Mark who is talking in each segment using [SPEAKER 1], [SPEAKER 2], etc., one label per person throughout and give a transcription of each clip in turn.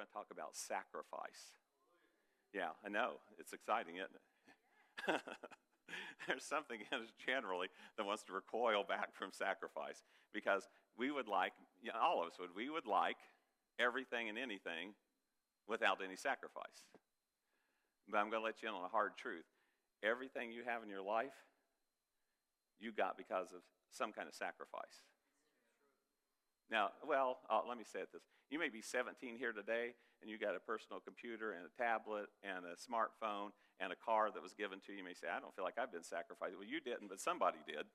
[SPEAKER 1] going to talk about sacrifice. Yeah, I know. It's exciting, isn't it? There's something in us generally that wants to recoil back from sacrifice because we would like, you know, all of us would, we would like everything and anything without any sacrifice. But I'm going to let you in on a hard truth. Everything you have in your life, you got because of some kind of sacrifice. Now, well, uh, let me say it this. You may be 17 here today, and you got a personal computer and a tablet and a smartphone and a car that was given to you. You may say, I don't feel like I've been sacrificed. Well, you didn't, but somebody did.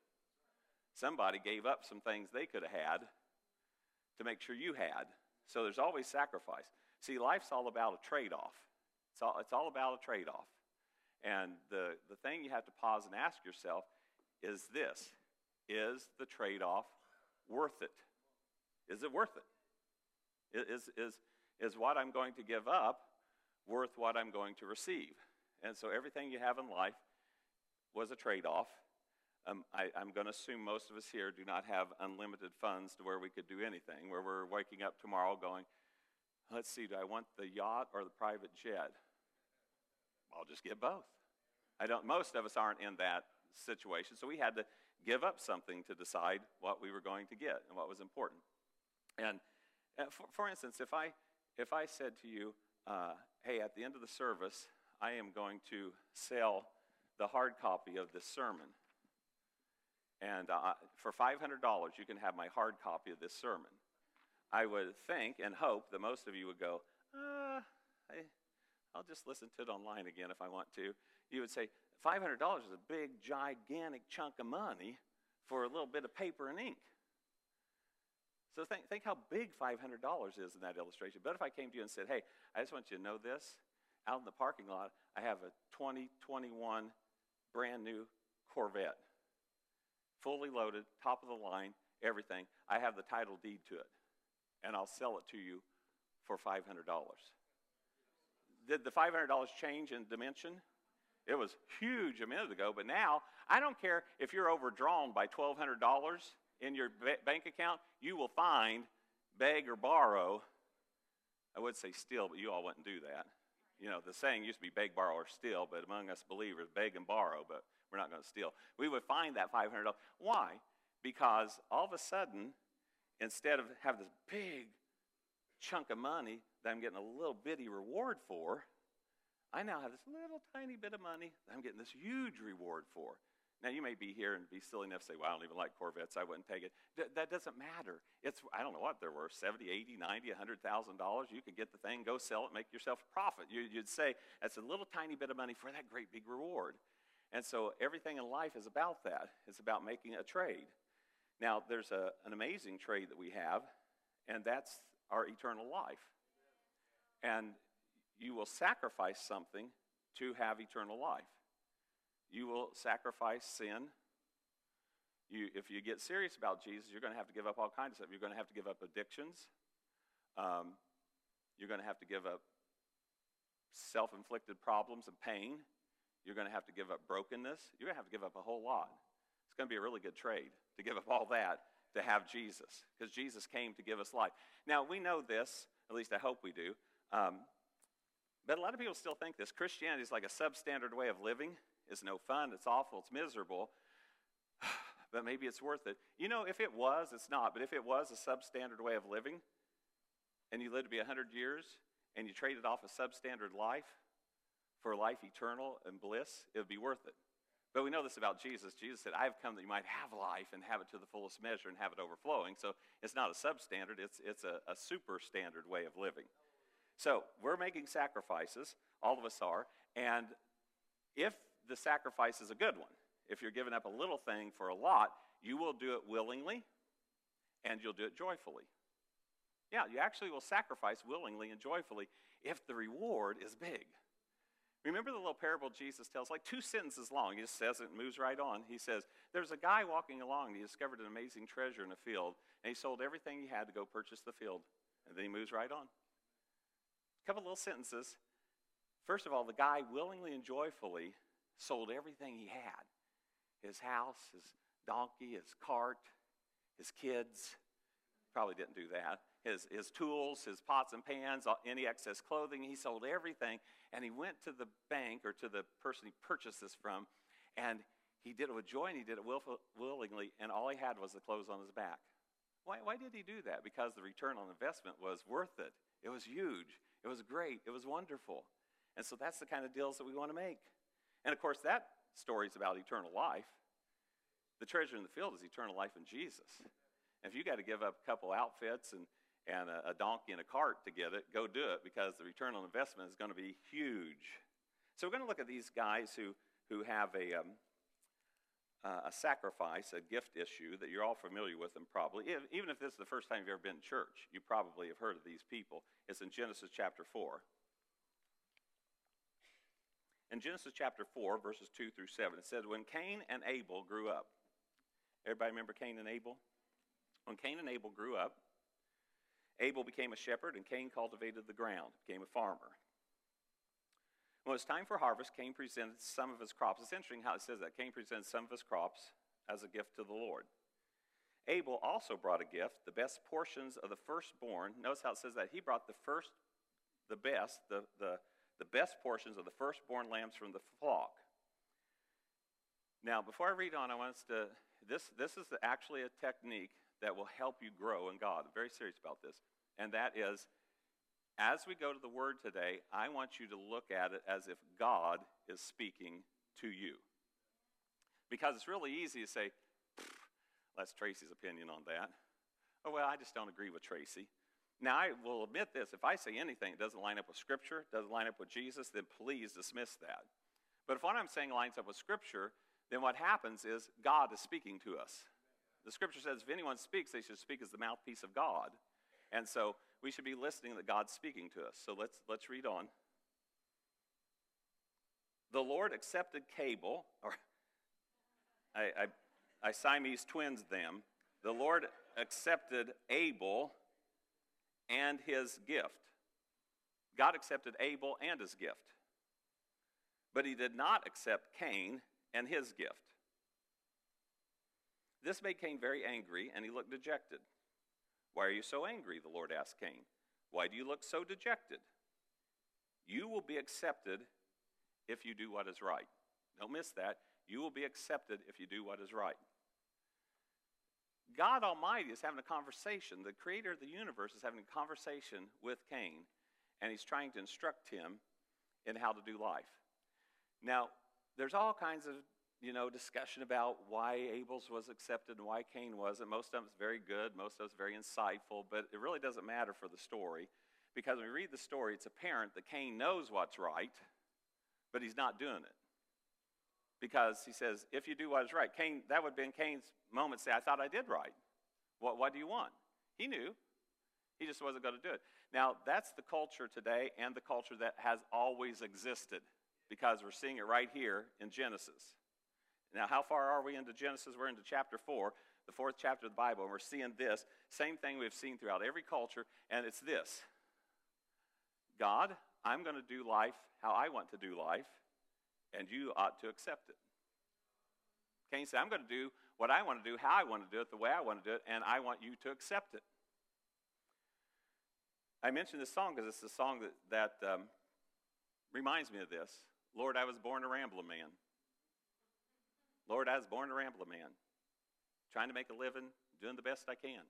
[SPEAKER 1] Somebody gave up some things they could have had to make sure you had. So there's always sacrifice. See, life's all about a trade off. It's all, it's all about a trade off. And the, the thing you have to pause and ask yourself is this Is the trade off worth it? Is it worth it? Is, is, is what I'm going to give up worth what I'm going to receive? And so everything you have in life was a trade off. Um, I, am going to assume most of us here do not have unlimited funds to where we could do anything, where we're waking up tomorrow going, let's see, do I want the yacht or the private jet? I'll just get both. I don't, most of us aren't in that situation, so we had to give up something to decide what we were going to get and what was important. And for, for, instance, if I, if I said to you, uh, hey, at the end of the service, I am going to sell the hard copy of this sermon. And uh, for $500, you can have my hard copy of this sermon. I would think and hope that most of you would go, uh, I, I'll just listen to it online again if I want to. You would say, $500 is a big, gigantic chunk of money for a little bit of paper and ink. So think, think how big $500 is in that illustration. But if I came to you and said, hey, I just want you to know this. Out in the parking lot, I have a 2021 brand new Corvette, fully loaded, top of the line, everything. I have the title deed to it, and I'll sell it to you for $500. Did the $500 change in dimension? It was huge a minute ago, but now I don't care if you're overdrawn by $1,200 in your bank account, you will find, beg, or borrow. I would say steal, but you all wouldn't do that. You know, the saying used to be beg, borrow, or steal, but among us believers, beg and borrow, but we're not going to steal. We would find that $500. Why? Because all of a sudden, instead of having this big chunk of money that I'm getting a little bitty reward for, I now have this little tiny bit of money that I'm getting this huge reward for. Now, you may be here and be silly enough to say, well, I don't even like Corvettes. I wouldn't take it. D- that doesn't matter. It's, I don't know what they're worth 70, 80, 90, $100,000. You could get the thing, go sell it, make yourself a profit. You, you'd say, that's a little tiny bit of money for that great big reward. And so everything in life is about that. It's about making a trade. Now, there's a, an amazing trade that we have, and that's our eternal life. And you will sacrifice something to have eternal life. You will sacrifice sin. You, if you get serious about Jesus, you're going to have to give up all kinds of stuff. You're going to have to give up addictions. Um, you're going to have to give up self inflicted problems and pain. You're going to have to give up brokenness. You're going to have to give up a whole lot. It's going to be a really good trade to give up all that to have Jesus, because Jesus came to give us life. Now, we know this, at least I hope we do. Um, but a lot of people still think this Christianity is like a substandard way of living. It's no fun, it's awful, it's miserable, but maybe it's worth it. You know, if it was, it's not, but if it was a substandard way of living, and you lived to be 100 years, and you traded off a substandard life for life eternal and bliss, it would be worth it. But we know this about Jesus. Jesus said, I have come that you might have life and have it to the fullest measure and have it overflowing. So it's not a substandard, it's, it's a, a super standard way of living. So we're making sacrifices, all of us are, and if the sacrifice is a good one, if you're giving up a little thing for a lot, you will do it willingly and you'll do it joyfully. Yeah, you actually will sacrifice willingly and joyfully if the reward is big. Remember the little parable Jesus tells, like two sentences long. He just says it and moves right on. He says, There's a guy walking along, and he discovered an amazing treasure in a field, and he sold everything he had to go purchase the field. And then he moves right on. A couple little sentences. First of all, the guy willingly and joyfully sold everything he had his house, his donkey, his cart, his kids. Probably didn't do that. his, his tools, his pots and pans, any excess clothing. He sold everything. And he went to the bank or to the person he purchased this from, and he did it with joy and he did it willingly, and all he had was the clothes on his back. Why, why did he do that? Because the return on investment was worth it. It was huge. It was great. It was wonderful. And so that's the kind of deals that we want to make. And of course, that story is about eternal life. The treasure in the field is eternal life in Jesus. And if you got to give up a couple outfits and, and a, a donkey and a cart to get it, go do it because the return on investment is going to be huge. So we're going to look at these guys who, who have a, um, uh, a sacrifice, a gift issue that you're all familiar with them probably. If, even if this is the first time you've ever been to church, you probably have heard of these people. It's in Genesis chapter 4. In Genesis chapter 4, verses 2 through 7, it says, When Cain and Abel grew up, Everybody remember Cain and Abel? When Cain and Abel grew up, Abel became a shepherd and Cain cultivated the ground, became a farmer. When it was time for harvest, Cain presented some of his crops. It's interesting how it says that. Cain presented some of his crops as a gift to the Lord. Abel also brought a gift, the best portions of the firstborn. Notice how it says that. He brought the first, the best, the, the, the best portions of the firstborn lambs from the flock. Now, before I read on, I want us to this, this is actually a technique that will help you grow in God. I'm very serious about this. And that is, as we go to the Word today, I want you to look at it as if God is speaking to you. Because it's really easy to say, that's Tracy's opinion on that. Oh, well, I just don't agree with Tracy. Now, I will admit this if I say anything that doesn't line up with Scripture, doesn't line up with Jesus, then please dismiss that. But if what I'm saying lines up with Scripture, then what happens is God is speaking to us. The scripture says if anyone speaks, they should speak as the mouthpiece of God. And so we should be listening that God's speaking to us. So let's, let's read on. The Lord accepted Cable, or I, I, I Siamese twins them. The Lord accepted Abel and his gift. God accepted Abel and his gift. But he did not accept Cain and his gift. This made Cain very angry, and he looked dejected. Why are you so angry? The Lord asked Cain. Why do you look so dejected? You will be accepted if you do what is right. Don't miss that. You will be accepted if you do what is right. God Almighty is having a conversation. The creator of the universe is having a conversation with Cain, and he's trying to instruct him in how to do life. Now, there's all kinds of you know discussion about why Abel's was accepted and why Cain wasn't. Most of it's very good, most of it's very insightful, but it really doesn't matter for the story because when we read the story, it's apparent that Cain knows what's right, but he's not doing it. Because he says, if you do what is right, Cain, that would have been Cain's moment say, I thought I did right. What, what do you want? He knew. He just wasn't going to do it. Now, that's the culture today and the culture that has always existed because we're seeing it right here in Genesis. Now, how far are we into Genesis? We're into chapter 4, the fourth chapter of the Bible, and we're seeing this same thing we've seen throughout every culture, and it's this God, I'm going to do life how I want to do life, and you ought to accept it. Cain said, I'm going to do what I want to do, how I want to do it, the way I want to do it, and I want you to accept it. I mentioned this song because it's a song that, that um, reminds me of this. Lord, I was born a rambling man. Lord, I was born a rambling man, trying to make a living, doing the best I can.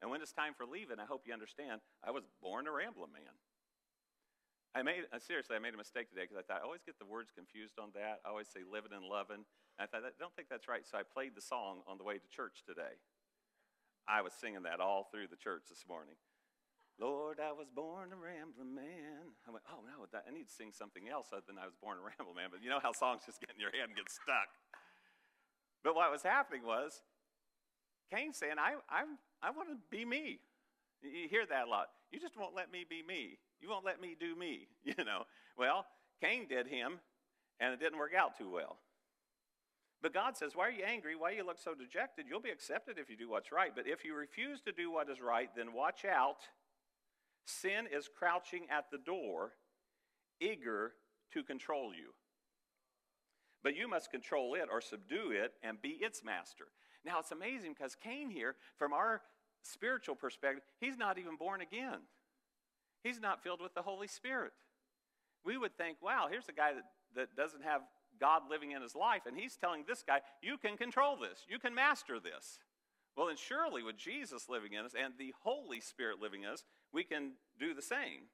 [SPEAKER 1] And when it's time for leaving, I hope you understand, I was born a rambling man. I made, uh, seriously, I made a mistake today because I thought I always get the words confused on that. I always say living and loving. And I thought, I don't think that's right. So I played the song on the way to church today. I was singing that all through the church this morning. Lord, I was born a rambling man. I went, oh no, I need to sing something else other than I was born a rambling man. But you know how songs just get in your head and get stuck. But what was happening was Cain saying, I, I, I want to be me. You hear that a lot. You just won't let me be me. You won't let me do me, you know. Well, Cain did him, and it didn't work out too well. But God says, Why are you angry? Why do you look so dejected? You'll be accepted if you do what's right. But if you refuse to do what is right, then watch out Sin is crouching at the door, eager to control you. But you must control it or subdue it and be its master. Now it's amazing because Cain here, from our spiritual perspective, he's not even born again. He's not filled with the Holy Spirit. We would think, wow, here's a guy that, that doesn't have God living in his life, and he's telling this guy, you can control this, you can master this. Well, then surely with Jesus living in us and the Holy Spirit living in us, we can do the same.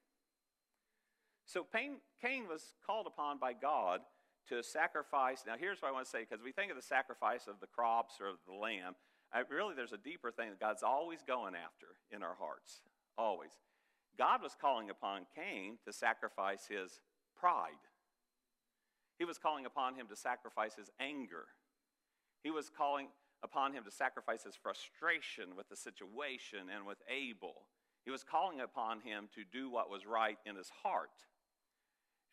[SPEAKER 1] So Cain was called upon by God to sacrifice. Now, here's what I want to say because we think of the sacrifice of the crops or of the lamb. I, really, there's a deeper thing that God's always going after in our hearts. Always. God was calling upon Cain to sacrifice his pride. He was calling upon him to sacrifice his anger. He was calling upon him to sacrifice his frustration with the situation and with Abel. He was calling upon him to do what was right in his heart.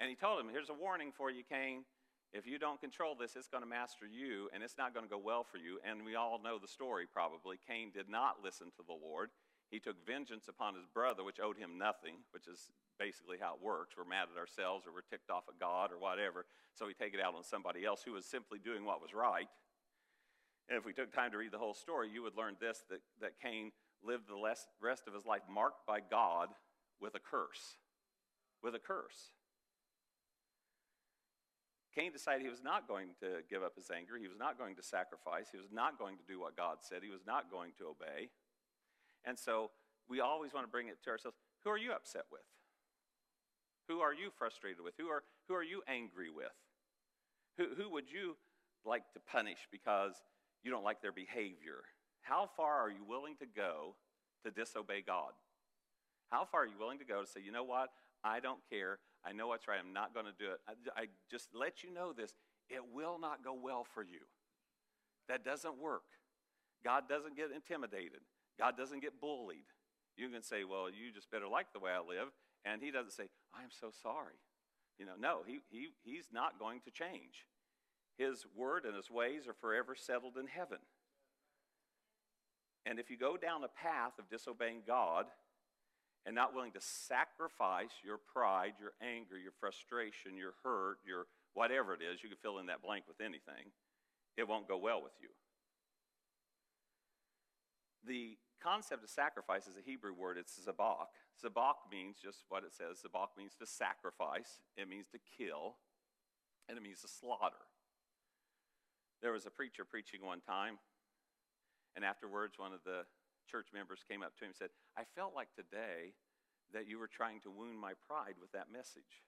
[SPEAKER 1] And he told him, Here's a warning for you, Cain. If you don't control this, it's going to master you, and it's not going to go well for you. And we all know the story probably. Cain did not listen to the Lord. He took vengeance upon his brother, which owed him nothing, which is basically how it works. We're mad at ourselves, or we're ticked off at God, or whatever. So we take it out on somebody else who was simply doing what was right. And if we took time to read the whole story, you would learn this that, that Cain lived the rest of his life marked by God with a curse. With a curse. Cain decided he was not going to give up his anger. He was not going to sacrifice. He was not going to do what God said. He was not going to obey. And so we always want to bring it to ourselves. Who are you upset with? Who are you frustrated with? Who are, who are you angry with? Who, who would you like to punish because you don't like their behavior? How far are you willing to go to disobey God? How far are you willing to go to say, you know what? I don't care. I know what's right. I'm not going to do it. I, I just let you know this. It will not go well for you. That doesn't work. God doesn't get intimidated. God doesn't get bullied. You can say, well, you just better like the way I live. And he doesn't say, I'm so sorry. You know, no, he, he, he's not going to change. His word and his ways are forever settled in heaven. And if you go down a path of disobeying God, and not willing to sacrifice your pride, your anger, your frustration, your hurt, your whatever it is, you can fill in that blank with anything, it won't go well with you. The concept of sacrifice is a Hebrew word, it's zabak. Zabak means just what it says. Zabak means to sacrifice, it means to kill, and it means to slaughter. There was a preacher preaching one time, and afterwards, one of the church members came up to him and said, I felt like today that you were trying to wound my pride with that message.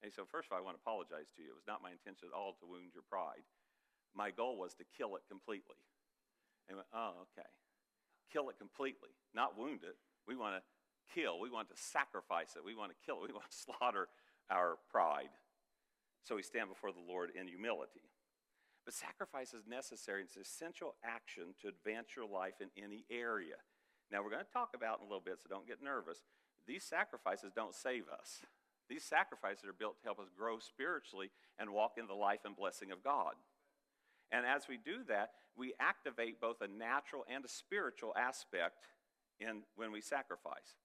[SPEAKER 1] And he said, first of all, I want to apologize to you. It was not my intention at all to wound your pride. My goal was to kill it completely. And went, oh, okay. Kill it completely, not wound it. We want to kill. We want to sacrifice it. We want to kill it. We want to slaughter our pride. So we stand before the Lord in humility. But sacrifice is necessary. It's an essential action to advance your life in any area. Now, we're going to talk about in a little bit, so don't get nervous. These sacrifices don't save us. These sacrifices are built to help us grow spiritually and walk in the life and blessing of God. And as we do that, we activate both a natural and a spiritual aspect in when we sacrifice.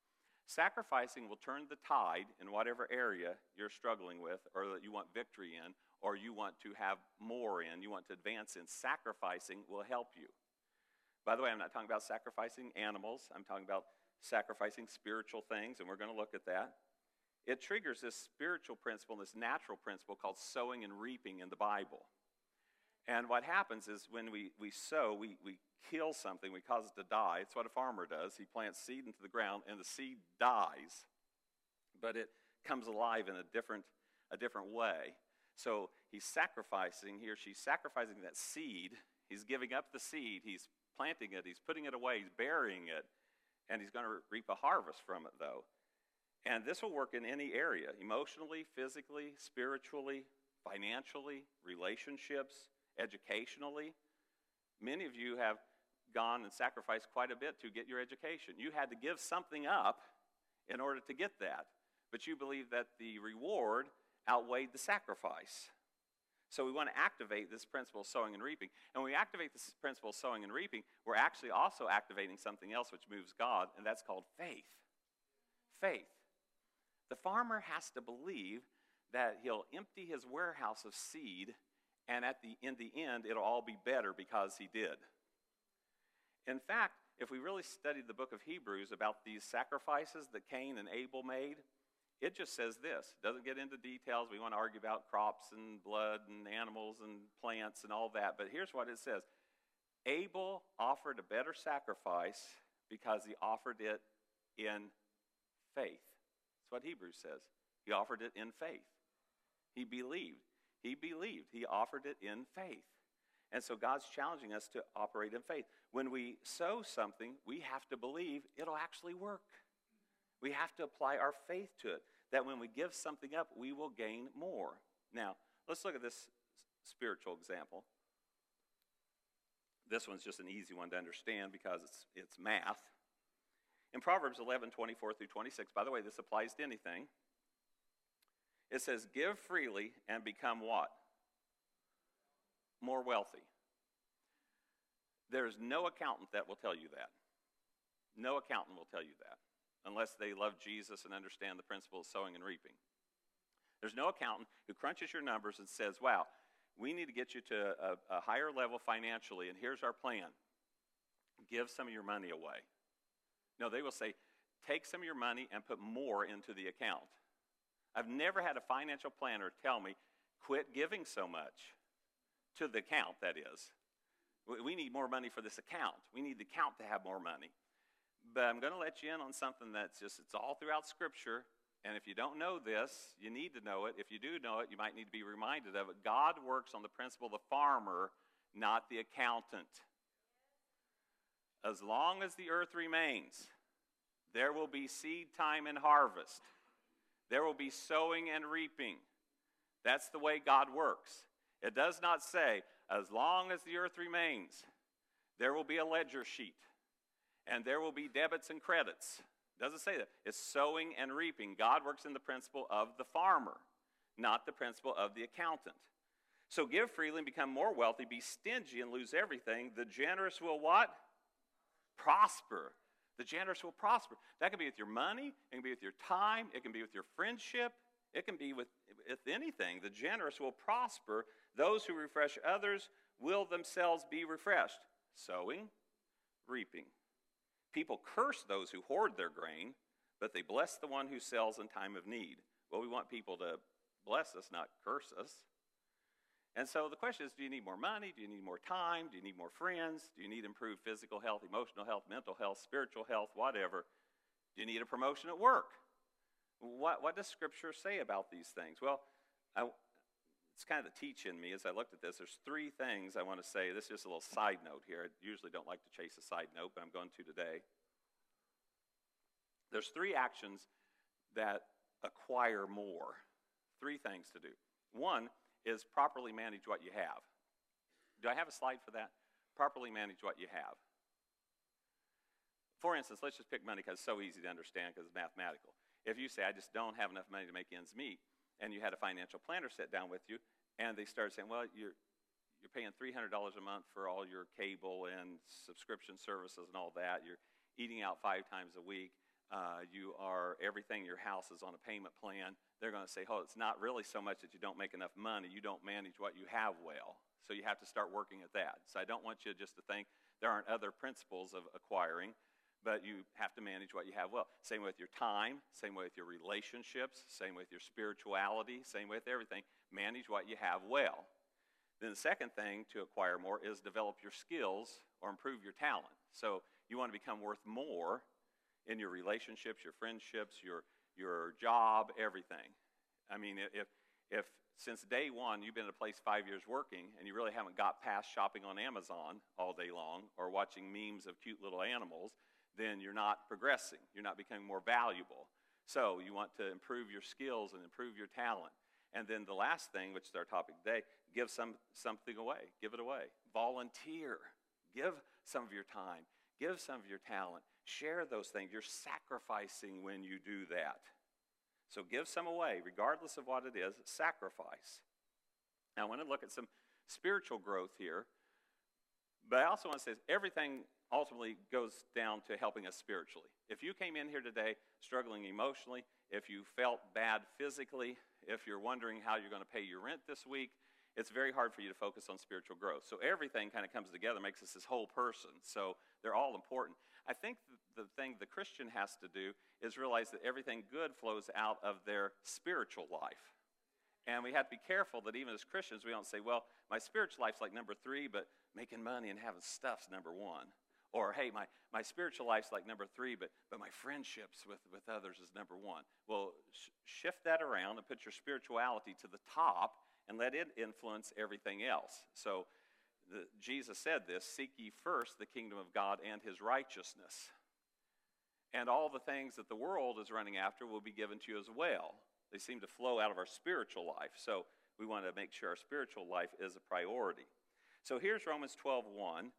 [SPEAKER 1] Sacrificing will turn the tide in whatever area you're struggling with or that you want victory in or you want to have more in, you want to advance in, sacrificing will help you. By the way, I'm not talking about sacrificing animals, I'm talking about sacrificing spiritual things, and we're going to look at that. It triggers this spiritual principle, and this natural principle called sowing and reaping in the Bible. And what happens is when we, we sow, we, we kill something, we cause it to die. It's what a farmer does. He plants seed into the ground, and the seed dies, but it comes alive in a different, a different way. So he's sacrificing, he or she's sacrificing that seed. He's giving up the seed. He's planting it. He's putting it away. He's burying it. And he's going to reap a harvest from it, though. And this will work in any area emotionally, physically, spiritually, financially, relationships, educationally. Many of you have gone and sacrificed quite a bit to get your education. You had to give something up in order to get that. But you believe that the reward outweighed the sacrifice. So we want to activate this principle of sowing and reaping. And when we activate this principle of sowing and reaping, we're actually also activating something else which moves God, and that's called faith. Faith. The farmer has to believe that he'll empty his warehouse of seed, and at the in the end it'll all be better because he did. In fact, if we really study the book of Hebrews about these sacrifices that Cain and Abel made, it just says this. It doesn't get into details. We want to argue about crops and blood and animals and plants and all that. But here's what it says Abel offered a better sacrifice because he offered it in faith. That's what Hebrews says. He offered it in faith. He believed. He believed. He offered it in faith. And so God's challenging us to operate in faith. When we sow something, we have to believe it'll actually work. We have to apply our faith to it, that when we give something up, we will gain more. Now, let's look at this spiritual example. This one's just an easy one to understand because it's, it's math. In Proverbs 11, 24 through 26, by the way, this applies to anything. It says, Give freely and become what? More wealthy. There's no accountant that will tell you that. No accountant will tell you that unless they love Jesus and understand the principle of sowing and reaping. There's no accountant who crunches your numbers and says, Wow, we need to get you to a, a higher level financially, and here's our plan give some of your money away. No, they will say, Take some of your money and put more into the account. I've never had a financial planner tell me, Quit giving so much to the account, that is. We need more money for this account. We need the account to have more money. But I'm going to let you in on something that's just, it's all throughout Scripture. And if you don't know this, you need to know it. If you do know it, you might need to be reminded of it. God works on the principle of the farmer, not the accountant. As long as the earth remains, there will be seed time and harvest. There will be sowing and reaping. That's the way God works. It does not say, as long as the earth remains, there will be a ledger sheet and there will be debits and credits. It doesn't say that. It's sowing and reaping. God works in the principle of the farmer, not the principle of the accountant. So give freely and become more wealthy, be stingy and lose everything. The generous will what? Prosper. The generous will prosper. That can be with your money, it can be with your time, it can be with your friendship, it can be with, with anything. The generous will prosper. Those who refresh others will themselves be refreshed. Sowing, reaping. People curse those who hoard their grain, but they bless the one who sells in time of need. Well, we want people to bless us, not curse us. And so the question is do you need more money? Do you need more time? Do you need more friends? Do you need improved physical health, emotional health, mental health, spiritual health, whatever? Do you need a promotion at work? What, what does Scripture say about these things? Well, I, it's kind of the teach in me as I looked at this. There's three things I want to say. This is just a little side note here. I usually don't like to chase a side note, but I'm going to today. There's three actions that acquire more. Three things to do. One is properly manage what you have. Do I have a slide for that? Properly manage what you have. For instance, let's just pick money because it's so easy to understand because it's mathematical. If you say, I just don't have enough money to make ends meet, and you had a financial planner sit down with you, and they started saying, well, you're, you're paying $300 a month for all your cable and subscription services and all that. You're eating out five times a week. Uh, you are everything your house is on a payment plan. They're going to say, oh, it's not really so much that you don't make enough money. You don't manage what you have well. So you have to start working at that. So I don't want you just to think there aren't other principles of acquiring but you have to manage what you have well. Same with your time, same with your relationships, same with your spirituality, same with everything. Manage what you have well. Then the second thing to acquire more is develop your skills or improve your talent. So you want to become worth more in your relationships, your friendships, your your job, everything. I mean, if if since day one you've been at a place five years working and you really haven't got past shopping on Amazon all day long or watching memes of cute little animals, then you're not progressing. You're not becoming more valuable. So you want to improve your skills and improve your talent. And then the last thing, which is our topic today, give some, something away. Give it away. Volunteer. Give some of your time. Give some of your talent. Share those things. You're sacrificing when you do that. So give some away, regardless of what it is. Sacrifice. Now, I want to look at some spiritual growth here. But I also want to say everything ultimately goes down to helping us spiritually. If you came in here today struggling emotionally, if you felt bad physically, if you're wondering how you're going to pay your rent this week, it's very hard for you to focus on spiritual growth. So everything kind of comes together, makes us this whole person. So they're all important. I think the, thing the Christian has to do is realize that everything good flows out of their spiritual life. And we have to be careful that even as Christians, we don't say, well, my spiritual life's like number three, but making money and having stuff's number one. Or, hey, my, my spiritual life's like number three, but, but my friendships with, with others is number one. Well, sh- shift that around and put your spirituality to the top and let it influence everything else. So, the, Jesus said this Seek ye first the kingdom of God and his righteousness. And all the things that the world is running after will be given to you as well. They seem to flow out of our spiritual life. So, we want to make sure our spiritual life is a priority. So, here's Romans 12 1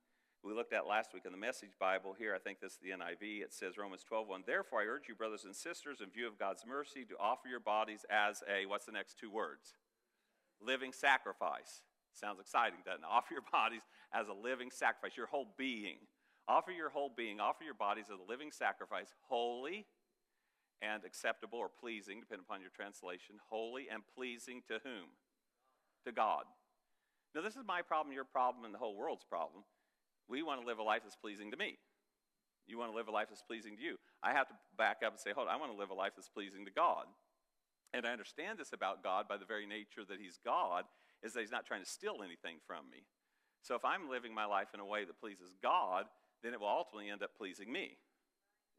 [SPEAKER 1] we looked at last week in the Message Bible. Here, I think this is the NIV. It says Romans 12 1. Therefore, I urge you, brothers and sisters, in view of God's mercy, to offer your bodies as a, what's the next two words? Living sacrifice. Sounds exciting, doesn't it? Offer your bodies as a living sacrifice, your whole being. Offer your whole being, offer your bodies as a living sacrifice, holy and acceptable or pleasing, depending upon your translation. Holy and pleasing to whom? To God. Now, this is my problem, your problem, and the whole world's problem we want to live a life that's pleasing to me. You want to live a life that's pleasing to you. I have to back up and say, hold on, I want to live a life that's pleasing to God. And I understand this about God by the very nature that He's God, is that He's not trying to steal anything from me. So if I'm living my life in a way that pleases God, then it will ultimately end up pleasing me.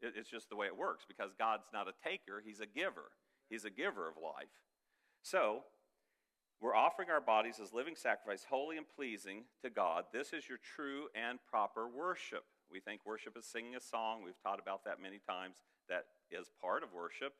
[SPEAKER 1] It, it's just the way it works because God's not a taker, He's a giver. He's a giver of life. So we're offering our bodies as living sacrifice, holy and pleasing to God. This is your true and proper worship. We think worship is singing a song. We've taught about that many times. That is part of worship.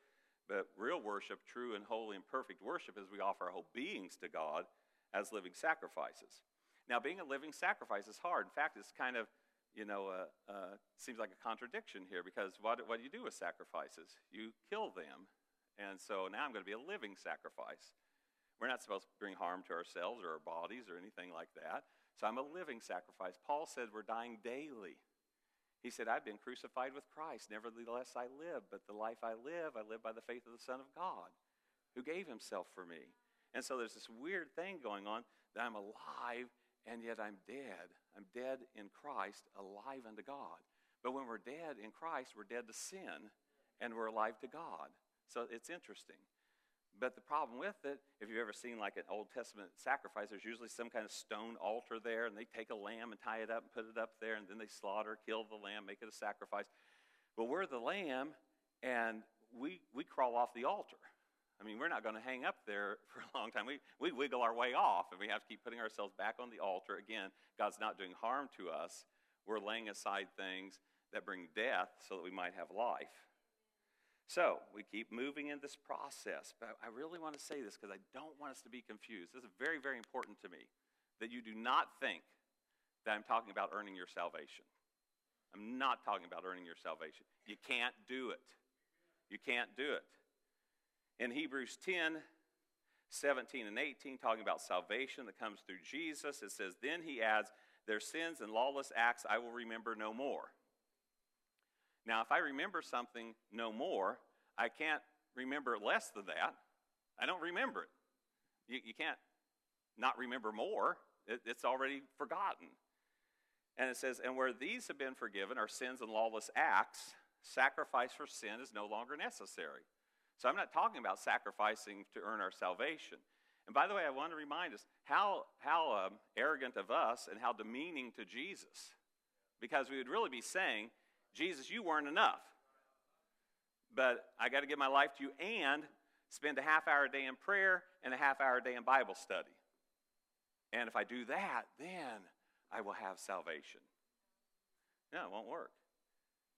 [SPEAKER 1] But real worship, true and holy and perfect worship, is we offer our whole beings to God as living sacrifices. Now, being a living sacrifice is hard. In fact, it's kind of, you know, uh, uh, seems like a contradiction here because what, what do you do with sacrifices? You kill them. And so now I'm going to be a living sacrifice. We're not supposed to bring harm to ourselves or our bodies or anything like that. So I'm a living sacrifice. Paul said we're dying daily. He said, I've been crucified with Christ. Nevertheless, I live. But the life I live, I live by the faith of the Son of God, who gave himself for me. And so there's this weird thing going on that I'm alive and yet I'm dead. I'm dead in Christ, alive unto God. But when we're dead in Christ, we're dead to sin and we're alive to God. So it's interesting. But the problem with it, if you've ever seen like an Old Testament sacrifice, there's usually some kind of stone altar there, and they take a lamb and tie it up and put it up there, and then they slaughter, kill the lamb, make it a sacrifice. But we're the lamb, and we, we crawl off the altar. I mean, we're not going to hang up there for a long time. We, we wiggle our way off, and we have to keep putting ourselves back on the altar. Again, God's not doing harm to us. We're laying aside things that bring death so that we might have life. So we keep moving in this process. But I really want to say this because I don't want us to be confused. This is very, very important to me that you do not think that I'm talking about earning your salvation. I'm not talking about earning your salvation. You can't do it. You can't do it. In Hebrews 10, 17 and 18, talking about salvation that comes through Jesus, it says, Then he adds, Their sins and lawless acts I will remember no more. Now, if I remember something no more, I can't remember less than that. I don't remember it. You, you can't not remember more, it, it's already forgotten. And it says, And where these have been forgiven, our sins and lawless acts, sacrifice for sin is no longer necessary. So I'm not talking about sacrificing to earn our salvation. And by the way, I want to remind us how, how um, arrogant of us and how demeaning to Jesus. Because we would really be saying, Jesus, you weren't enough. But I got to give my life to you and spend a half hour a day in prayer and a half hour a day in Bible study. And if I do that, then I will have salvation. No, it won't work.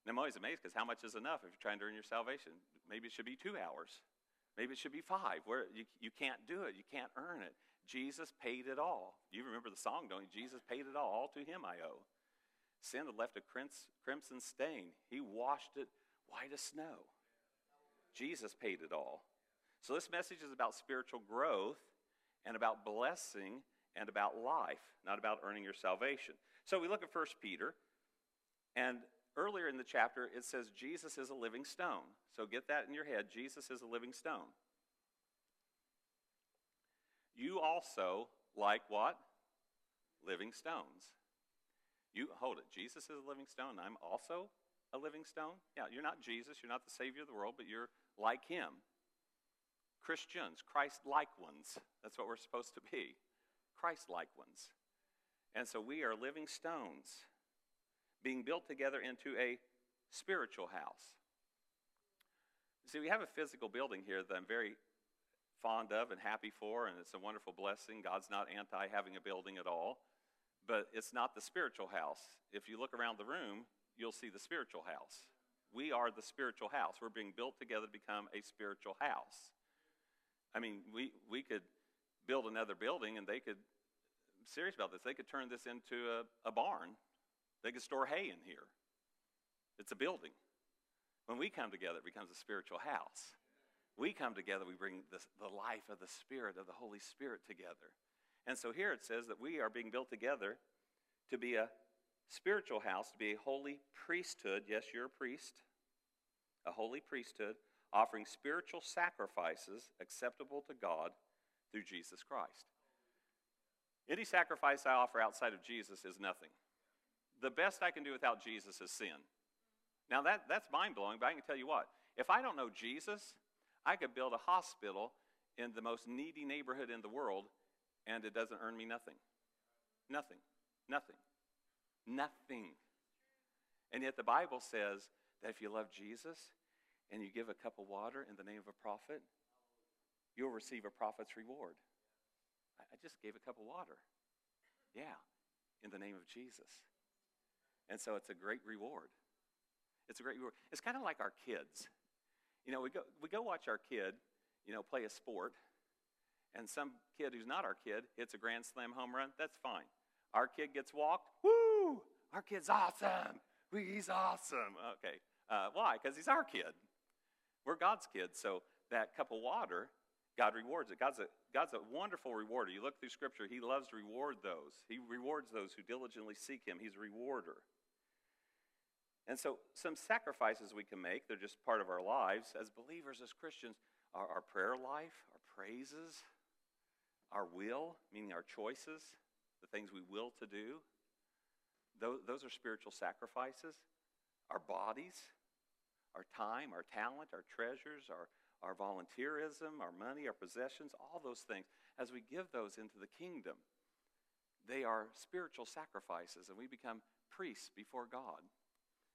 [SPEAKER 1] And I'm always amazed because how much is enough if you're trying to earn your salvation? Maybe it should be two hours. Maybe it should be five. Where you, you can't do it. You can't earn it. Jesus paid it all. You remember the song, don't you? Jesus paid it all. All to him I owe. Sin had left a crimson stain. He washed it white as snow. Jesus paid it all. So, this message is about spiritual growth and about blessing and about life, not about earning your salvation. So, we look at 1 Peter, and earlier in the chapter, it says Jesus is a living stone. So, get that in your head Jesus is a living stone. You also like what? Living stones. You hold it. Jesus is a living stone. I'm also a living stone. Yeah, you're not Jesus. You're not the Savior of the world, but you're like Him. Christians, Christ like ones. That's what we're supposed to be. Christ like ones. And so we are living stones being built together into a spiritual house. See, we have a physical building here that I'm very fond of and happy for, and it's a wonderful blessing. God's not anti having a building at all, but it's not the spiritual house. If you look around the room, you'll see the spiritual house. We are the spiritual house. We're being built together to become a spiritual house. I mean, we, we could build another building and they could, I'm serious about this, they could turn this into a, a barn. They could store hay in here. It's a building. When we come together, it becomes a spiritual house. We come together, we bring this, the life of the Spirit, of the Holy Spirit together. And so here it says that we are being built together to be a spiritual house, to be a holy priesthood. Yes, you're a priest. A holy priesthood, offering spiritual sacrifices acceptable to God through Jesus Christ. Any sacrifice I offer outside of Jesus is nothing. The best I can do without Jesus is sin. Now, that, that's mind blowing, but I can tell you what. If I don't know Jesus, I could build a hospital in the most needy neighborhood in the world, and it doesn't earn me nothing. Nothing. Nothing. Nothing. And yet, the Bible says that if you love Jesus and you give a cup of water in the name of a prophet, you'll receive a prophet's reward. I just gave a cup of water. Yeah, in the name of Jesus. And so it's a great reward. It's a great reward. It's kind of like our kids. You know, we go, we go watch our kid, you know, play a sport, and some kid who's not our kid hits a grand slam home run. That's fine. Our kid gets walked. Woo! Our kid's awesome. He's awesome. Okay. Uh, why? Because he's our kid. We're God's kids. So that cup of water, God rewards it. God's a, God's a wonderful rewarder. You look through Scripture, He loves to reward those. He rewards those who diligently seek Him. He's a rewarder. And so, some sacrifices we can make, they're just part of our lives as believers, as Christians, are our prayer life, our praises, our will, meaning our choices, the things we will to do. Those, are spiritual sacrifices. Our bodies, our time, our talent, our treasures, our, our volunteerism, our money, our possessions, all those things, as we give those into the kingdom, they are spiritual sacrifices, and we become priests before God.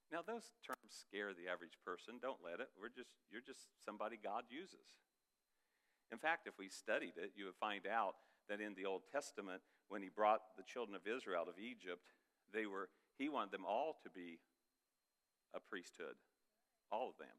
[SPEAKER 1] Now, those terms scare the average person. Don't let it. We're just, you're just somebody God uses. In fact, if we studied it, you would find out that in the Old Testament, when he brought the children of Israel out of Egypt, they were, he wanted them all to be a priesthood, all of them.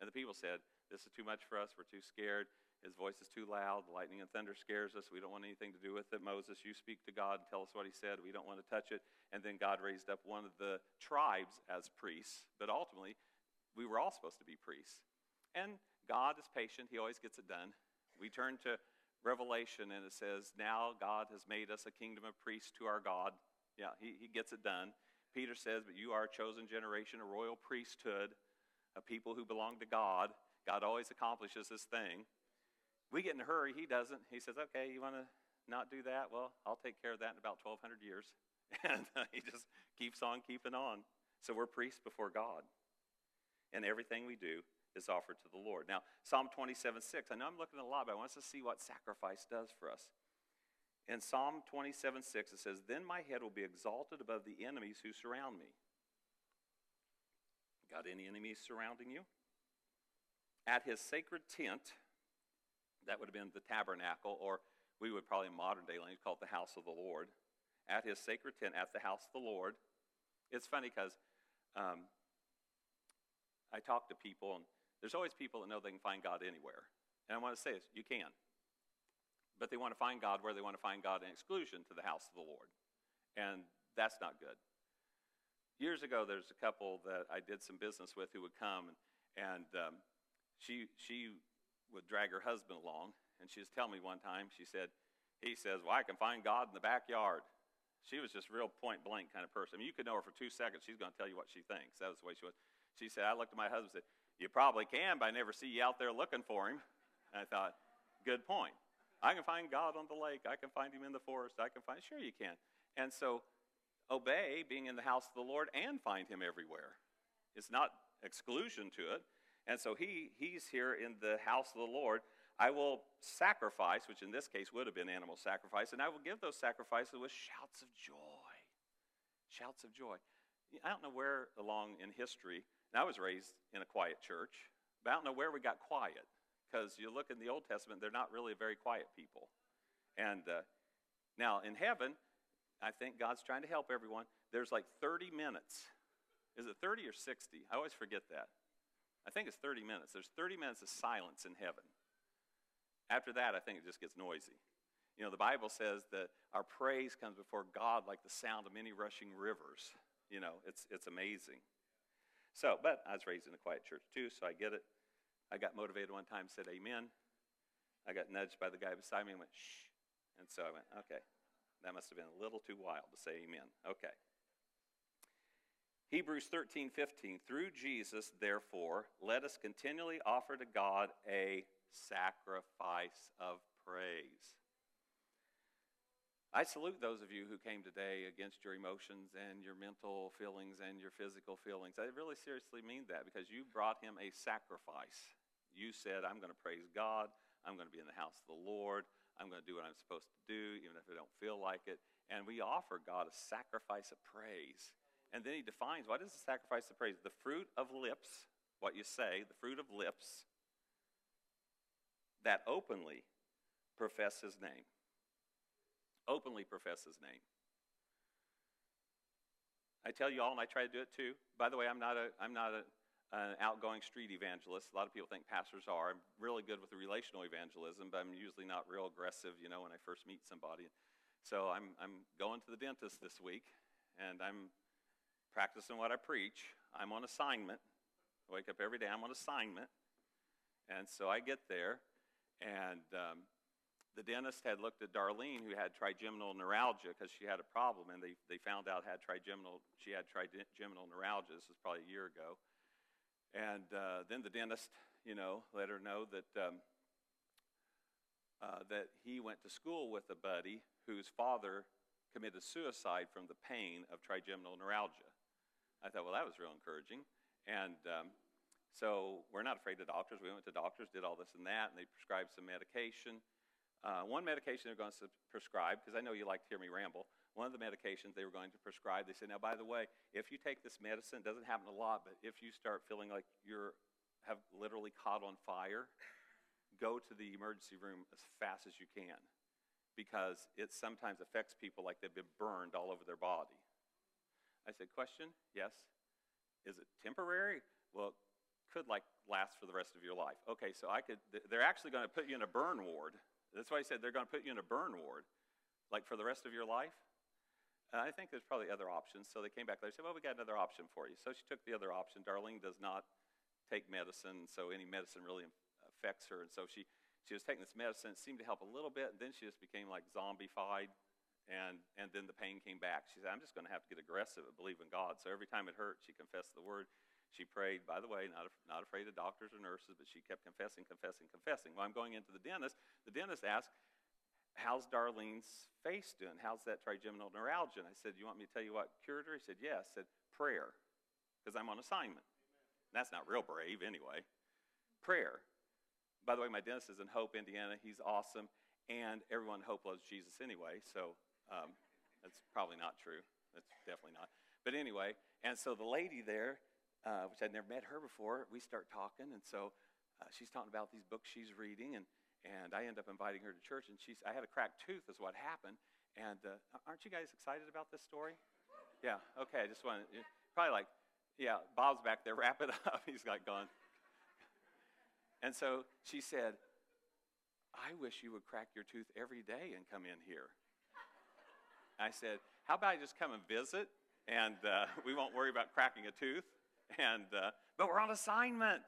[SPEAKER 1] And the people said, This is too much for us. We're too scared. His voice is too loud. Lightning and thunder scares us. We don't want anything to do with it. Moses, you speak to God tell us what he said. We don't want to touch it. And then God raised up one of the tribes as priests. But ultimately, we were all supposed to be priests. And God is patient. He always gets it done. We turn to Revelation and it says, Now God has made us a kingdom of priests to our God. Yeah, he, he gets it done. Peter says, But you are a chosen generation, a royal priesthood, a people who belong to God. God always accomplishes this thing. We get in a hurry. He doesn't. He says, okay, you want to not do that? Well, I'll take care of that in about 1,200 years. And uh, he just keeps on keeping on. So we're priests before God. And everything we do is offered to the Lord. Now, Psalm 27 6. I know I'm looking at a lot, but I want us to see what sacrifice does for us. In Psalm 27 6, it says, Then my head will be exalted above the enemies who surround me. Got any enemies surrounding you? At his sacred tent, that would have been the tabernacle, or we would probably in modern day language call it the house of the Lord. At his sacred tent, at the house of the Lord. It's funny because um, I talk to people, and there's always people that know they can find God anywhere. And I want to say this you can. But they want to find God where they want to find God in exclusion to the house of the Lord. And that's not good. Years ago, there's a couple that I did some business with who would come, and, and um, she, she would drag her husband along, and she was telling me one time, she said, he says, well, I can find God in the backyard. She was just real point blank kind of person. I mean, you could know her for two seconds. She's going to tell you what she thinks. That was the way she was. She said, I looked at my husband and said, you probably can, but I never see you out there looking for him. And I thought, good point. I can find God on the lake. I can find him in the forest. I can find, sure you can. And so obey being in the house of the Lord and find him everywhere. It's not exclusion to it. And so he, he's here in the house of the Lord. I will sacrifice, which in this case would have been animal sacrifice, and I will give those sacrifices with shouts of joy. Shouts of joy. I don't know where along in history, and I was raised in a quiet church, but I don't know where we got quiet. Because you look in the Old Testament, they're not really very quiet people. And uh, now in heaven, I think God's trying to help everyone. There's like 30 minutes. Is it 30 or 60? I always forget that. I think it's 30 minutes. There's 30 minutes of silence in heaven. After that, I think it just gets noisy. You know, the Bible says that our praise comes before God like the sound of many rushing rivers. You know, it's, it's amazing. So, but I was raised in a quiet church too, so I get it. I got motivated one time, said amen. I got nudged by the guy beside me and went, shh. And so I went, okay. That must have been a little too wild to say amen. Okay. Hebrews 13, 15. Through Jesus, therefore, let us continually offer to God a sacrifice of praise. I salute those of you who came today against your emotions and your mental feelings and your physical feelings. I really seriously mean that because you brought him a sacrifice. You said, I'm going to praise God. I'm going to be in the house of the Lord. I'm going to do what I'm supposed to do, even if I don't feel like it. And we offer God a sacrifice of praise. And then he defines what is the sacrifice of praise? The fruit of lips, what you say, the fruit of lips that openly profess his name. Openly profess his name. I tell you all, and I try to do it too. By the way, I'm not a, I'm not a, an outgoing street evangelist. A lot of people think pastors are. I'm really good with the relational evangelism, but I'm usually not real aggressive, you know, when I first meet somebody. So I'm, I'm going to the dentist this week, and I'm practicing what I preach. I'm on assignment. I wake up every day, I'm on assignment. And so I get there, and um, the dentist had looked at Darlene, who had trigeminal neuralgia, because she had a problem, and they, they found out had trigeminal, she had trigeminal neuralgia. This was probably a year ago. And uh, then the dentist, you know, let her know that, um, uh, that he went to school with a buddy whose father committed suicide from the pain of trigeminal neuralgia. I thought, well, that was real encouraging. And um, so we're not afraid of doctors. We went to doctors, did all this and that, and they prescribed some medication. Uh, one medication they're going to prescribe, because I know you like to hear me ramble, one of the medications they were going to prescribe, they said, now, by the way, if you take this medicine, it doesn't happen a lot, but if you start feeling like you're have literally caught on fire, go to the emergency room as fast as you can because it sometimes affects people like they've been burned all over their body. I said, question? Yes. Is it temporary? Well, could like last for the rest of your life. Okay, so I could, they're actually going to put you in a burn ward. That's why I said they're going to put you in a burn ward, like for the rest of your life. And I think there's probably other options. So they came back. They said, well, we got another option for you. So she took the other option. Darlene does not take medicine, so any medicine really affects her. And so she, she was taking this medicine. It seemed to help a little bit, and then she just became like zombified. And, and then the pain came back. She said, I'm just going to have to get aggressive and believe in God. So every time it hurt, she confessed the word. She prayed, by the way, not, not afraid of doctors or nurses, but she kept confessing, confessing, confessing. Well, I'm going into the dentist, the dentist asked, how's Darlene's face doing? How's that trigeminal neuralgia? And I said, you want me to tell you what cured her? He said, yes. I said, prayer, because I'm on assignment. That's not real brave anyway. Prayer. By the way, my dentist is in Hope, Indiana. He's awesome. And everyone in Hope loves Jesus anyway, so um, that's probably not true. That's definitely not. But anyway, and so the lady there, uh, which I'd never met her before, we start talking, and so uh, she's talking about these books she's reading, and and I end up inviting her to church. And she's, I had a cracked tooth, is what happened. And uh, aren't you guys excited about this story? Yeah. Okay. I just want to probably like, yeah. Bob's back there. Wrap it up. He's like gone. And so she said, "I wish you would crack your tooth every day and come in here." I said, "How about I just come and visit, and uh, we won't worry about cracking a tooth." And uh, but we're on assignment,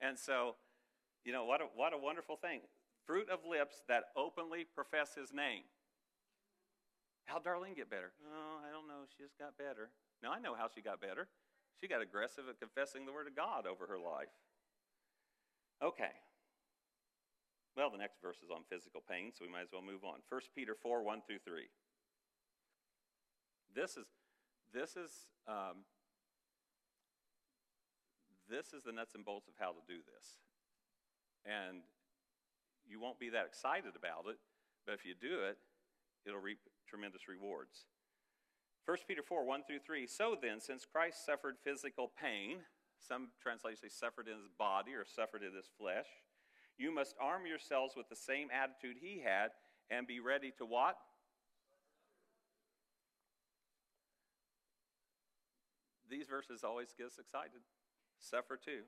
[SPEAKER 1] and so you know, what a, what a wonderful thing. Fruit of lips that openly profess his name. How'd Darlene get better? Oh, I don't know. She just got better. No, I know how she got better. She got aggressive at confessing the word of God over her life. Okay. Well, the next verse is on physical pain, so we might as well move on. 1 Peter 4 1 through 3. This is, this is, um, this is the nuts and bolts of how to do this. And you won't be that excited about it, but if you do it, it'll reap tremendous rewards. 1 Peter 4 1 through 3. So then, since Christ suffered physical pain, some translations say suffered in his body or suffered in his flesh, you must arm yourselves with the same attitude he had and be ready to what? These verses always get us excited. Suffer too.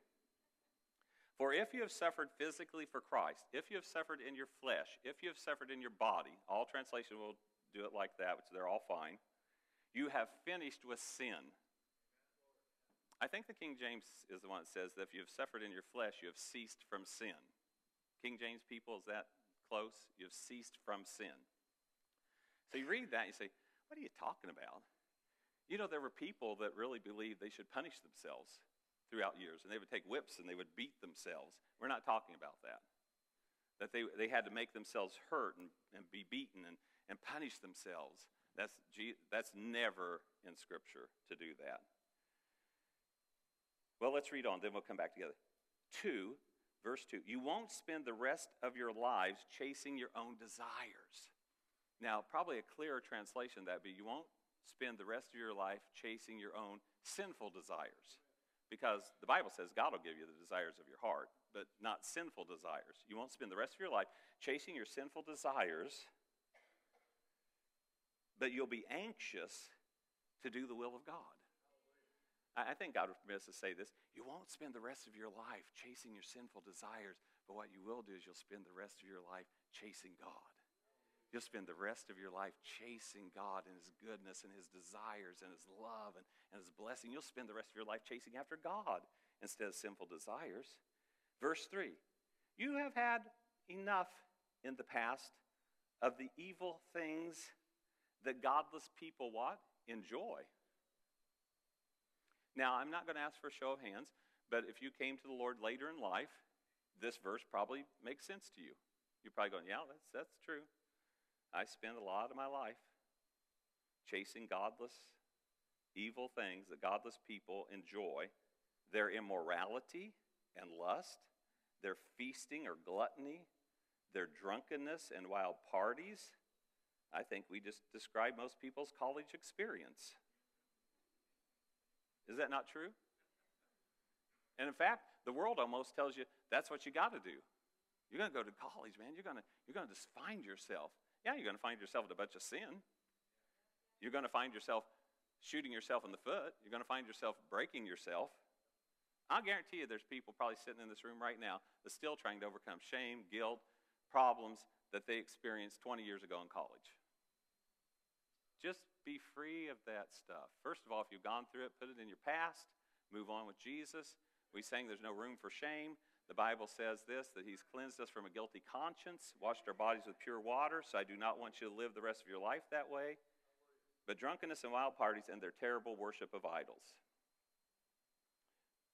[SPEAKER 1] For if you have suffered physically for Christ, if you have suffered in your flesh, if you have suffered in your body, all translation will do it like that, which they're all fine, you have finished with sin. I think the King James is the one that says that if you have suffered in your flesh, you have ceased from sin. King James people, is that close? You have ceased from sin. So you read that and you say, What are you talking about? You know, there were people that really believed they should punish themselves throughout years, and they would take whips and they would beat themselves. We're not talking about that. That they, they had to make themselves hurt and, and be beaten and, and punish themselves. That's, that's never in Scripture to do that. Well, let's read on, then we'll come back together. 2, verse 2. You won't spend the rest of your lives chasing your own desires. Now, probably a clearer translation that would be you won't spend the rest of your life chasing your own sinful desires because the Bible says God will give you the desires of your heart, but not sinful desires. You won't spend the rest of your life chasing your sinful desires, but you'll be anxious to do the will of God. I think God would permit us to say this. You won't spend the rest of your life chasing your sinful desires, but what you will do is you'll spend the rest of your life chasing God. You'll spend the rest of your life chasing God and His goodness and His desires and His love and, and His blessing. You'll spend the rest of your life chasing after God instead of sinful desires. Verse 3 You have had enough in the past of the evil things that godless people what? Enjoy. Now, I'm not going to ask for a show of hands, but if you came to the Lord later in life, this verse probably makes sense to you. You're probably going, yeah, that's, that's true. I spend a lot of my life chasing godless, evil things that godless people enjoy their immorality and lust, their feasting or gluttony, their drunkenness and wild parties. I think we just describe most people's college experience. Is that not true? And in fact, the world almost tells you that's what you got to do. You're going to go to college, man. You're going to, you're going to just find yourself. Yeah, you're going to find yourself in a bunch of sin. You're going to find yourself shooting yourself in the foot. You're going to find yourself breaking yourself. I'll guarantee you there's people probably sitting in this room right now that's still trying to overcome shame, guilt, problems that they experienced 20 years ago in college. Just be free of that stuff. First of all, if you've gone through it, put it in your past, move on with Jesus. We sang there's no room for shame. The Bible says this that He's cleansed us from a guilty conscience, washed our bodies with pure water, so I do not want you to live the rest of your life that way. But drunkenness and wild parties and their terrible worship of idols.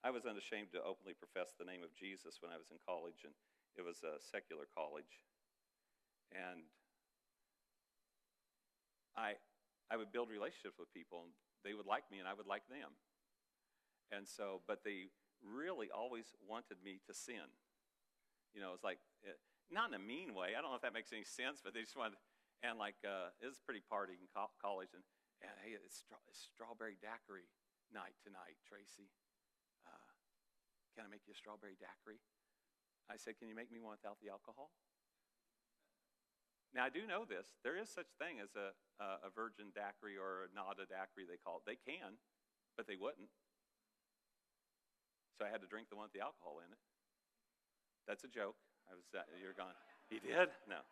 [SPEAKER 1] I was unashamed to openly profess the name of Jesus when I was in college, and it was a secular college. And I, I would build relationships with people, and they would like me, and I would like them. And so, but they really always wanted me to sin. You know, it's like, eh, not in a mean way. I don't know if that makes any sense, but they just wanted, and like, uh, it was a pretty party in co- college, and, and hey, it's, stra- it's strawberry daiquiri night tonight, Tracy. Uh, can I make you a strawberry daiquiri? I said, can you make me one without the alcohol? Now, I do know this. There is such thing as a, a virgin daiquiri or a nada daiquiri, they call it. They can, but they wouldn't. So I had to drink the one with the alcohol in it. That's a joke. I was, uh, you're gone. He did? No.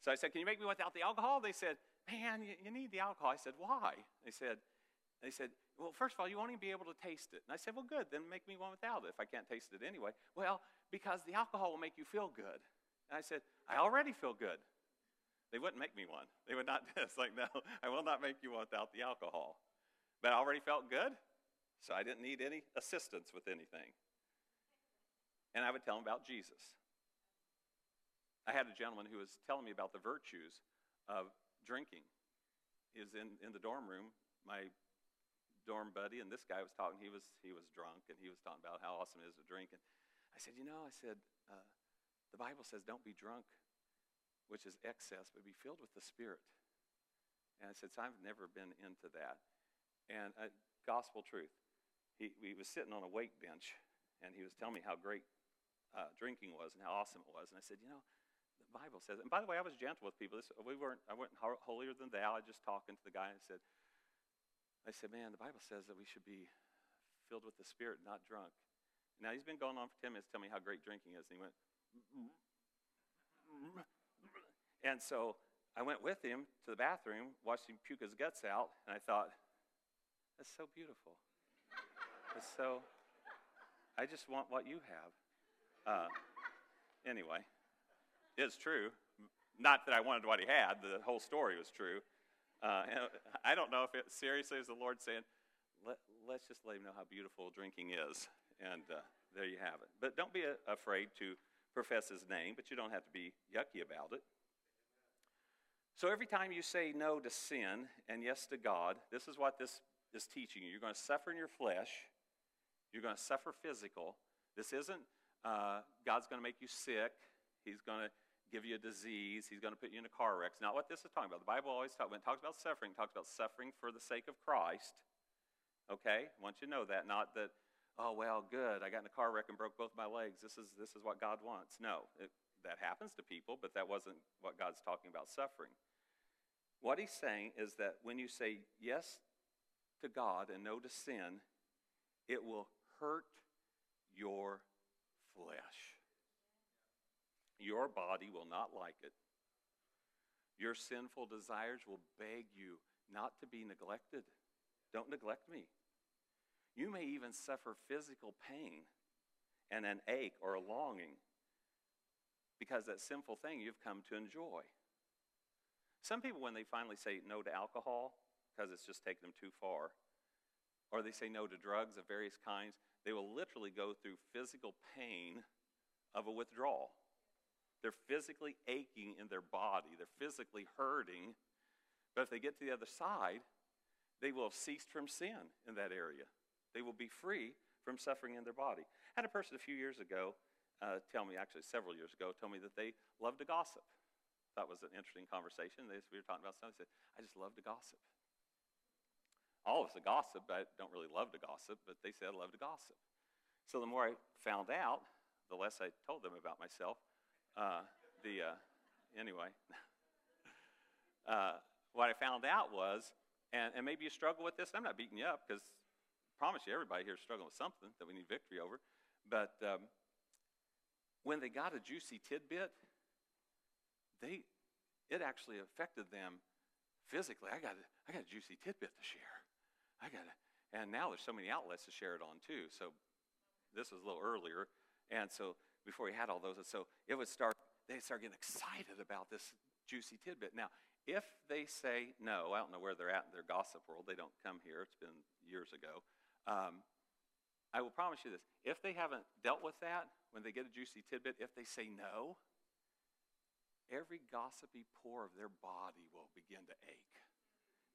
[SPEAKER 1] So I said, Can you make me one without the alcohol? They said, Man, you, you need the alcohol. I said, Why? They said, they said, Well, first of all, you won't even be able to taste it. And I said, Well, good, then make me one without it if I can't taste it anyway. Well, because the alcohol will make you feel good. And I said, I already feel good. They wouldn't make me one. They would not. It's like, no, I will not make you one without the alcohol. But I already felt good. So I didn't need any assistance with anything. And I would tell them about Jesus. I had a gentleman who was telling me about the virtues of drinking. He was in, in the dorm room. My dorm buddy and this guy was talking. He was, he was drunk, and he was talking about how awesome it is to drink. And I said, You know, I said, uh, the Bible says, don't be drunk, which is excess, but be filled with the Spirit. And I said, so I've never been into that. And uh, gospel truth. He, he was sitting on a weight bench, and he was telling me how great uh, drinking was and how awesome it was. And I said, you know, the Bible says. And by the way, I was gentle with people. This, we weren't. I wasn't holier than thou. I was just talking to the guy. And I said, I said, man, the Bible says that we should be filled with the Spirit, not drunk. Now he's been going on for ten minutes, telling me how great drinking is. And he went, and so I went with him to the bathroom, watched him puke his guts out, and I thought, that's so beautiful. So, I just want what you have. Uh, anyway, it's true. Not that I wanted what he had, the whole story was true. Uh, I don't know if it seriously is the Lord saying, Let, us just let him know how beautiful drinking is. And uh, there you have it. But don't be afraid to profess his name, but you don't have to be yucky about it. So every time you say no to sin and yes to God, this is what this is teaching you. You're going to suffer in your flesh, you're going to suffer physical. This isn't uh, God's going to make you sick, He's going to give you a disease, He's going to put you in a car wreck. It's not what this is talking about. The Bible always talks, when it talks about suffering, it talks about suffering for the sake of Christ. Okay? I want you to know that, not that oh well good i got in a car wreck and broke both my legs this is this is what god wants no it, that happens to people but that wasn't what god's talking about suffering what he's saying is that when you say yes to god and no to sin it will hurt your flesh. Your body will not like it. Your sinful desires will beg you not to be neglected. Don't neglect me. You may even suffer physical pain and an ache or a longing because that sinful thing you've come to enjoy. Some people, when they finally say no to alcohol because it's just taken them too far, or they say no to drugs of various kinds, they will literally go through physical pain of a withdrawal. They're physically aching in their body, they're physically hurting. But if they get to the other side, they will have ceased from sin in that area. They will be free from suffering in their body. I had a person a few years ago uh, tell me, actually several years ago, tell me that they love to gossip. That was an interesting conversation. They, we were talking about something. They said, I just love to gossip. All of us are gossip. I don't really love to gossip, but they said I love to gossip. So the more I found out, the less I told them about myself. Uh, the uh, anyway, uh, what I found out was, and, and maybe you struggle with this. I'm not beating you up because I promise you, everybody here is struggling with something that we need victory over. But um, when they got a juicy tidbit, they it actually affected them physically. I got I got a juicy tidbit to share. I got and now there's so many outlets to share it on too. So this was a little earlier, and so before we had all those, so it would start. They start getting excited about this juicy tidbit. Now, if they say no, I don't know where they're at in their gossip world. They don't come here. It's been years ago. Um, I will promise you this if they haven't dealt with that, when they get a juicy tidbit, if they say no, every gossipy pore of their body will begin to ache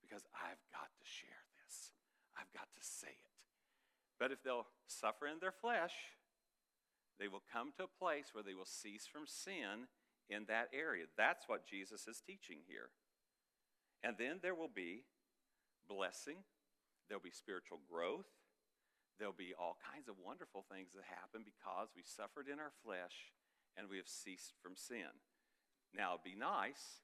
[SPEAKER 1] because I've got to share this. I've got to say it. But if they'll suffer in their flesh, they will come to a place where they will cease from sin in that area. That's what Jesus is teaching here. And then there will be blessing, there'll be spiritual growth, There'll be all kinds of wonderful things that happen because we suffered in our flesh and we have ceased from sin. Now, it'd be nice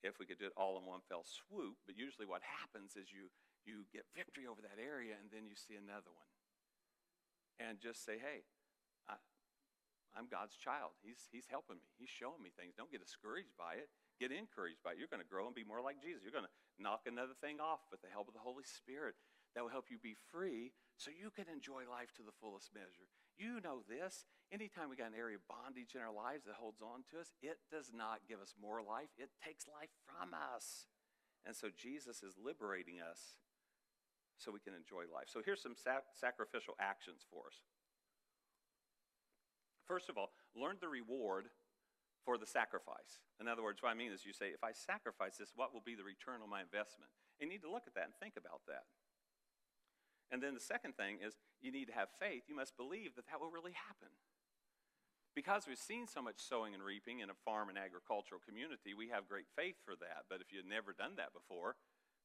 [SPEAKER 1] if we could do it all in one fell swoop, but usually what happens is you, you get victory over that area and then you see another one. And just say, hey, I, I'm God's child. He's, he's helping me. He's showing me things. Don't get discouraged by it. Get encouraged by it. You're going to grow and be more like Jesus. You're going to knock another thing off with the help of the Holy Spirit that will help you be free so you can enjoy life to the fullest measure. You know this. Anytime we got an area of bondage in our lives that holds on to us, it does not give us more life, it takes life from us. And so Jesus is liberating us so we can enjoy life. So here's some sac- sacrificial actions for us. First of all, learn the reward for the sacrifice. In other words, what I mean is you say, if I sacrifice this, what will be the return on my investment? And you need to look at that and think about that. And then the second thing is you need to have faith. You must believe that that will really happen. Because we've seen so much sowing and reaping in a farm and agricultural community, we have great faith for that. But if you had never done that before,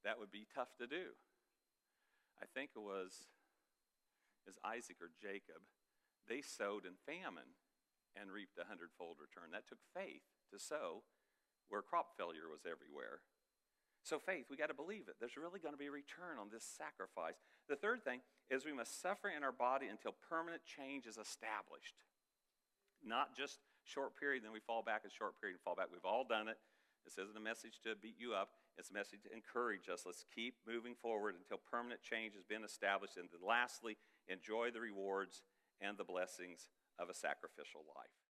[SPEAKER 1] that would be tough to do. I think it was is Isaac or Jacob. They sowed in famine and reaped a hundredfold return. That took faith to sow where crop failure was everywhere. So, faith, we got to believe it. There's really going to be a return on this sacrifice. The third thing is we must suffer in our body until permanent change is established. Not just short period, then we fall back, a short period, and fall back. We've all done it. This isn't a message to beat you up, it's a message to encourage us. Let's keep moving forward until permanent change has been established. And then lastly, enjoy the rewards and the blessings of a sacrificial life.